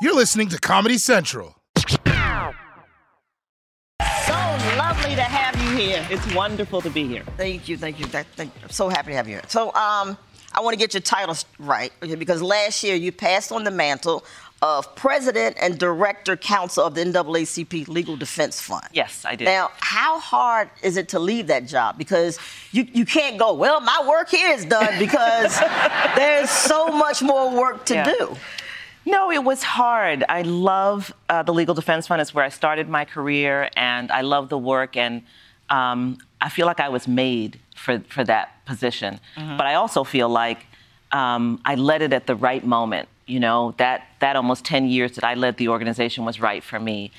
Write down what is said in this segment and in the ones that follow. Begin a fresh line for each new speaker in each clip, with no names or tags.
You're listening to Comedy Central.
So lovely to have you here. It's wonderful to be here.
Thank you, thank you. Thank, thank, I'm so happy to have you here. So, um, I want to get your titles right okay, because last year you passed on the mantle of President and Director Counsel of the NAACP Legal Defense Fund.
Yes, I did.
Now, how hard is it to leave that job? Because you, you can't go, well, my work here is done because there's so much more work to
Yeah.
do.
No, it was hard. I love uh, the Legal Defense Fund. It's where I started my career, and I love the work, and um, I feel like I was made for, for that position. But I also feel like um, I led it at the right moment. You know, that, that almost 10 years that I led the organization was right for me.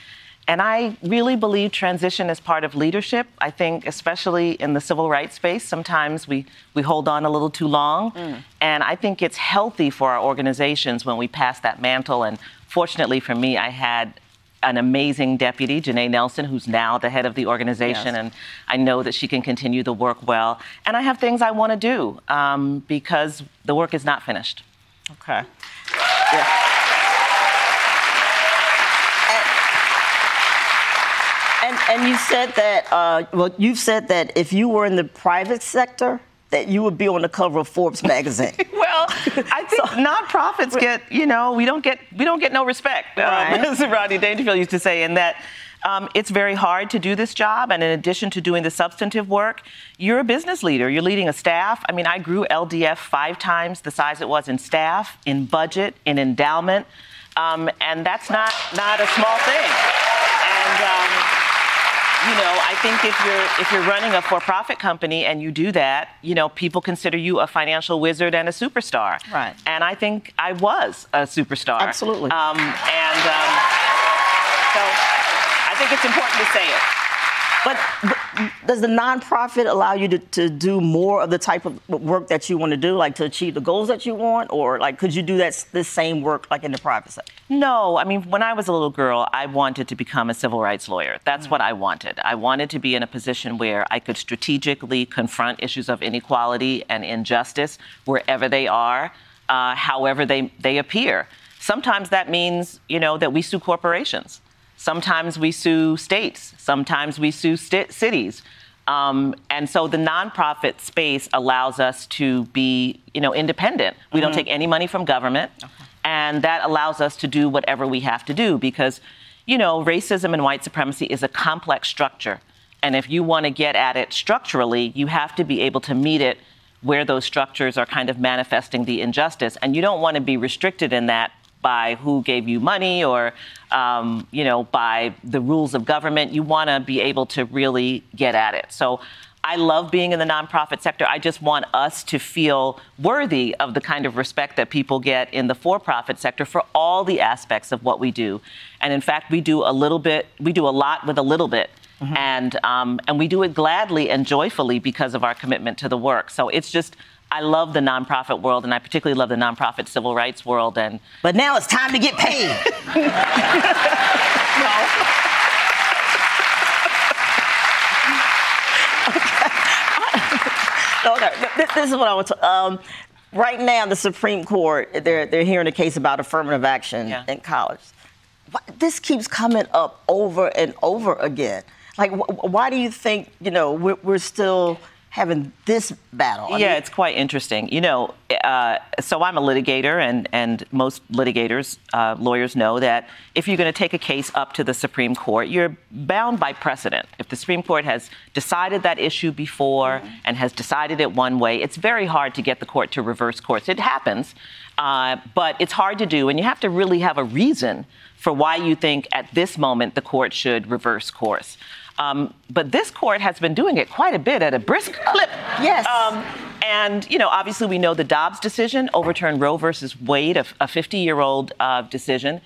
And I really believe transition is part of leadership. I think, especially in the civil rights space, sometimes we, we hold on a little too long. And I think it's healthy for our organizations when we pass that mantle. And fortunately for me, I had an amazing deputy, Janai Nelson, who's now the head of the organization.
Yes.
And I know that she can continue the work well. And I have things I want to do um, because the work is not finished.
Okay. And, and you said that, uh, well, you've said that if you were in the private sector, that you would be on the cover of Forbes magazine.
Well, I think nonprofits get, you know, we don't get we don't get no respect,
Right.
um, as Rodney Dangerfield used to say, in that um, it's very hard to do this job. And in addition to doing the substantive work, you're a business leader. You're leading a staff. I mean, I grew LDF five times the size it was in staff, in budget, in endowment, um, and that's not not a small thing. And um, you know, I think if you're if you're running a for-profit company and you do that, you know, people consider you a financial wizard and a superstar.
Right.
And I think I was a superstar.
Absolutely.
Um, and um, so I think it's important to say it.
But, but does the nonprofit allow you to, to do more of the type of work that you want to do, like to achieve the goals that you want, or like could you do that this same work like in the private sector?
No, I mean, when I was a little girl, I wanted to become a civil rights lawyer. That's what I wanted. I wanted to be in a position where I could strategically confront issues of inequality and injustice wherever they are, uh, however they, they appear. Sometimes that means, you know, that we sue corporations. Sometimes we sue states. Sometimes we sue sti- cities. Um, and so the nonprofit space allows us to be, you know, independent. We don't take any money from government, and that allows us to do whatever we have to do because, you know, racism and white supremacy is a complex structure, and if you want to get at it structurally, you have to be able to meet it where those structures are kind of manifesting the injustice, and you don't want to be restricted in that by who gave you money or, um, you know, by the rules of government. You want to be able to really get at it. So I love being in the nonprofit sector. I just want us to feel worthy of the kind of respect that people get in the for profit sector for all the aspects of what we do. And in fact, we do a little bit, we do a lot with a little bit. And, um, and we do it gladly and joyfully because of our commitment to the work. So it's just, I love the nonprofit world, and I particularly love the nonprofit civil rights world. And
But now it's time to get paid. okay, this, this is what I want to. Um, right now, the Supreme Court they're they're hearing a case about affirmative action
Yeah.
in college. This keeps coming up over and over again. Like, wh- why do you think you know we're, we're still having this battle.
I yeah, mean, it's quite interesting. You know, uh, so I'm a litigator, and, and most litigators, uh, lawyers know that if you're going to take a case up to the Supreme Court, you're bound by precedent. If the Supreme Court has decided that issue before mm-hmm. and has decided it one way, it's very hard to get the court to reverse course. It happens, uh, but it's hard to do, and you have to really have a reason for why you think at this moment the court should reverse course. Um, but this court has been doing it quite a bit at a brisk clip.
Yes.
Um, and, you know, obviously we know the Dobbs decision overturned Roe versus Wade, a 50 year old uh, decision,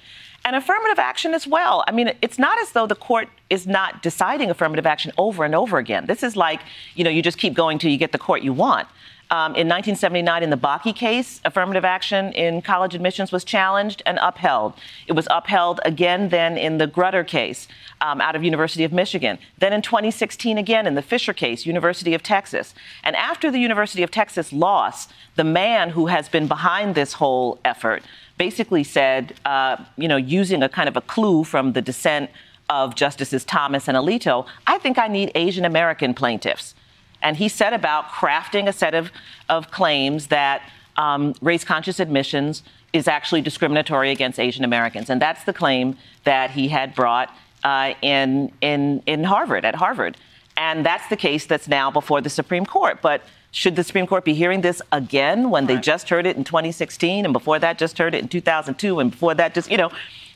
and affirmative action as well. I mean, it's not as though the court is not deciding affirmative action over and over again. This is like, you know, you just keep going till you get the court you want. Um, in 1979, in the Bakke case, affirmative action in college admissions was challenged and upheld. It was upheld again then in the Grutter case um, out of University of Michigan. Then in 2016 again in the Fisher case, University of Texas. And after the University of Texas loss, the man who has been behind this whole effort basically said, uh, you know, using a kind of a clue from the dissent of Justices Thomas and Alito, I think I need Asian American plaintiffs. And he set about crafting a set of, of claims that um, race conscious admissions is actually discriminatory against Asian Americans. And that's the claim that he had brought uh, in, in, in Harvard, at Harvard. And that's the case that's now before the Supreme Court. But should the Supreme Court be hearing this again when right. they just heard it in 2016 and before that just heard it in 2002 and before that just, you know,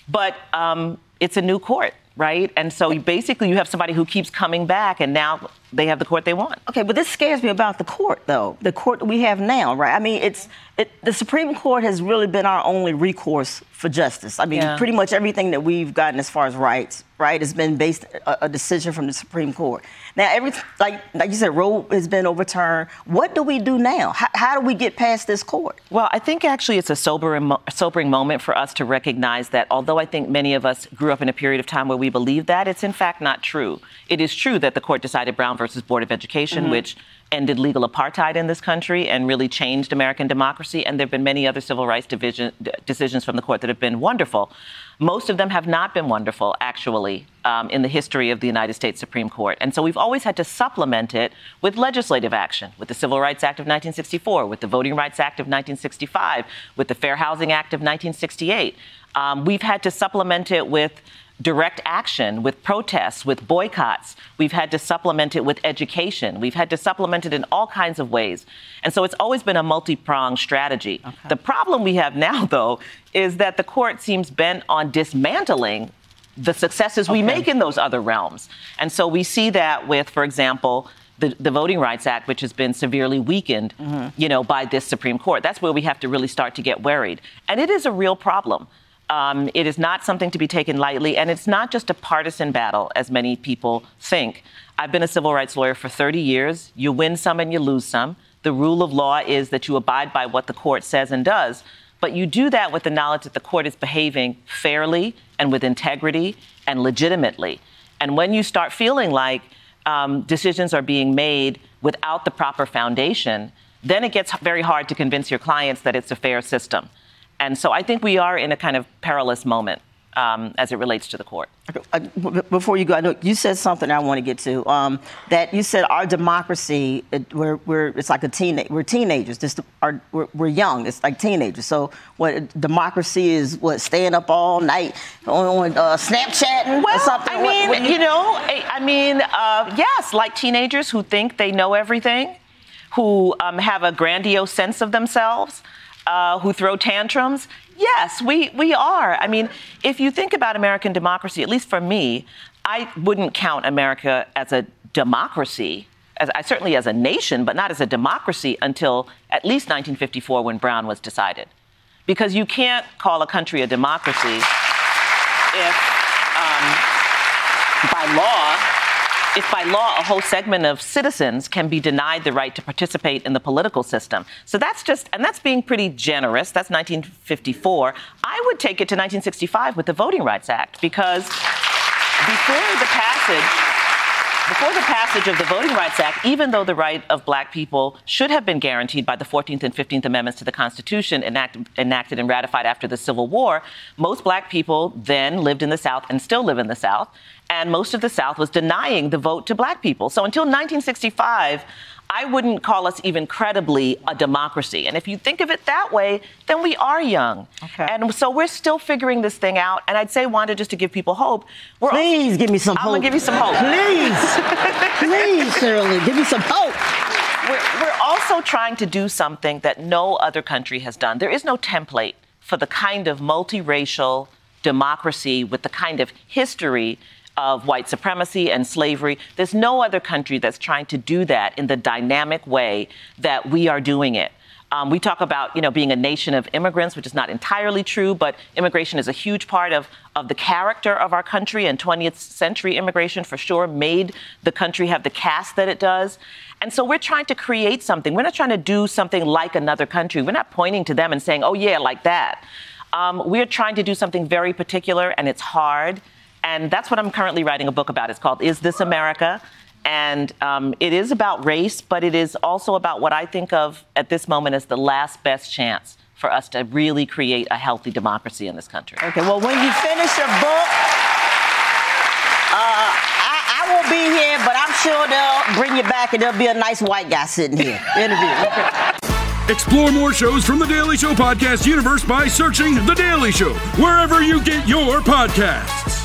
but um, it's a new court right? And so you basically you have somebody who keeps coming back, and now they have the court they want.
Okay, but this scares me about the court, though. The court we have now, right? I mean, it's it, the Supreme Court has really been our only recourse for justice. I mean, yeah. pretty much everything that we've gotten as far as rights, right, has been based a, a decision from the Supreme Court. Now, every like like you said, Roe has been overturned. What do we do now? How, how do we get past this court?
Well, I think actually it's a sobering, sobering moment for us to recognize that although I think many of us grew up in a period of time where we believed that, it's in fact not true. It is true that the court decided Brown versus Board of Education, mm-hmm. which ended legal apartheid in this country and really changed American democracy. And there have been many other civil rights division, decisions from the court that have been wonderful. Most of them have not been wonderful, actually, um, in the history of the United States Supreme Court. And so we've always had to supplement it with legislative action, with the Civil Rights Act of 1964, with the Voting Rights Act of 1965, with the Fair Housing Act of 1968. Um, we've had to supplement it with direct action, with protests, with boycotts. We've had to supplement it with education. We've had to supplement it in all kinds of ways. And so it's always been a multi pronged strategy. Okay. The problem we have now, though, is that the court seems bent on dismantling the successes we make in those other realms. And so we see that with, for example, the, the, Voting Rights Act, which has been severely weakened, mm-hmm. you know, by this Supreme Court. That's where we have to really start to get worried. And it is a real problem. Um, it is not something to be taken lightly, and it's not just a partisan battle, as many people think. I've been a civil rights lawyer for 30 years. You win some and you lose some. The rule of law is that you abide by what the court says and does, but you do that with the knowledge that the court is behaving fairly and with integrity and legitimately. And when you start feeling like um, decisions are being made without the proper foundation, then it gets very hard to convince your clients that it's a fair system. And so I think we are in a kind of perilous moment um, as it relates to the court.
Uh, before you go, I know you said something I want to get to. Um, that you said our democracy, it, we're, we're, it's like a teenage, we're teenagers. Just our, we're, we're, young. It's like teenagers. So what democracy is? What staying up all night on, uh, Snapchatting
well,
or something?
I mean, what, what you, you, know, I, mean, uh, yes, like teenagers who think they know everything, who um, have a grandiose sense of themselves uh, who throw tantrums? Yes, we, we are. I mean, if you think about American democracy, at least for me, I wouldn't count America as a democracy, as, certainly as a nation, but not as a democracy until at least 1954 when Brown was decided. Because you can't call a country a democracy if, um, by law, if by law a whole segment of citizens can be denied the right to participate in the political system. So that's just, and that's being pretty generous. That's 1954. I would take it to 1965 with the Voting Rights Act because before the passage, before the passage of the Voting Rights Act, even though the right of black people should have been guaranteed by the 14th and 15th Amendments to the Constitution enact, enacted and ratified after the Civil War, most black people then lived in the South and still live in the South. And most of the South was denying the vote to black people. So until 1965, I wouldn't call us even credibly a democracy. And if you think of it that way, then we are young. Okay. And so we're still figuring this thing out. And I'd say, Wanda, just to give people hope,
please also, give me some
I'm
hope.
I'm gonna give you some hope.
Please, please, Shirley, give me some hope.
We're, we're also trying to do something that no other country has done. There is no template for the kind of multiracial democracy with the kind of history of white supremacy and slavery. There's no other country that's trying to do that in the dynamic way that we are doing it. Um, we talk about, you know, being a nation of immigrants, which is not entirely true, but immigration is a huge part of, of the character of our country, and 20th century immigration for sure made the country have the cast that it does. And so we're trying to create something. We're not trying to do something like another country. We're not pointing to them and saying, oh, yeah, like that. Um, we're trying to do something very particular, and it's hard. And that's what I'm currently writing a book about. It's called Is This America? And um, it is about race, but it is also about what I think of at this moment as the last best chance for us to really create a healthy democracy in this country.
Okay, well, when you finish your book, uh, I, I will be here, but I'm sure they'll bring you back and there'll be a nice white guy sitting here. Interview.
Explore more shows from the Daily Show podcast universe by searching The Daily Show wherever you get your podcasts.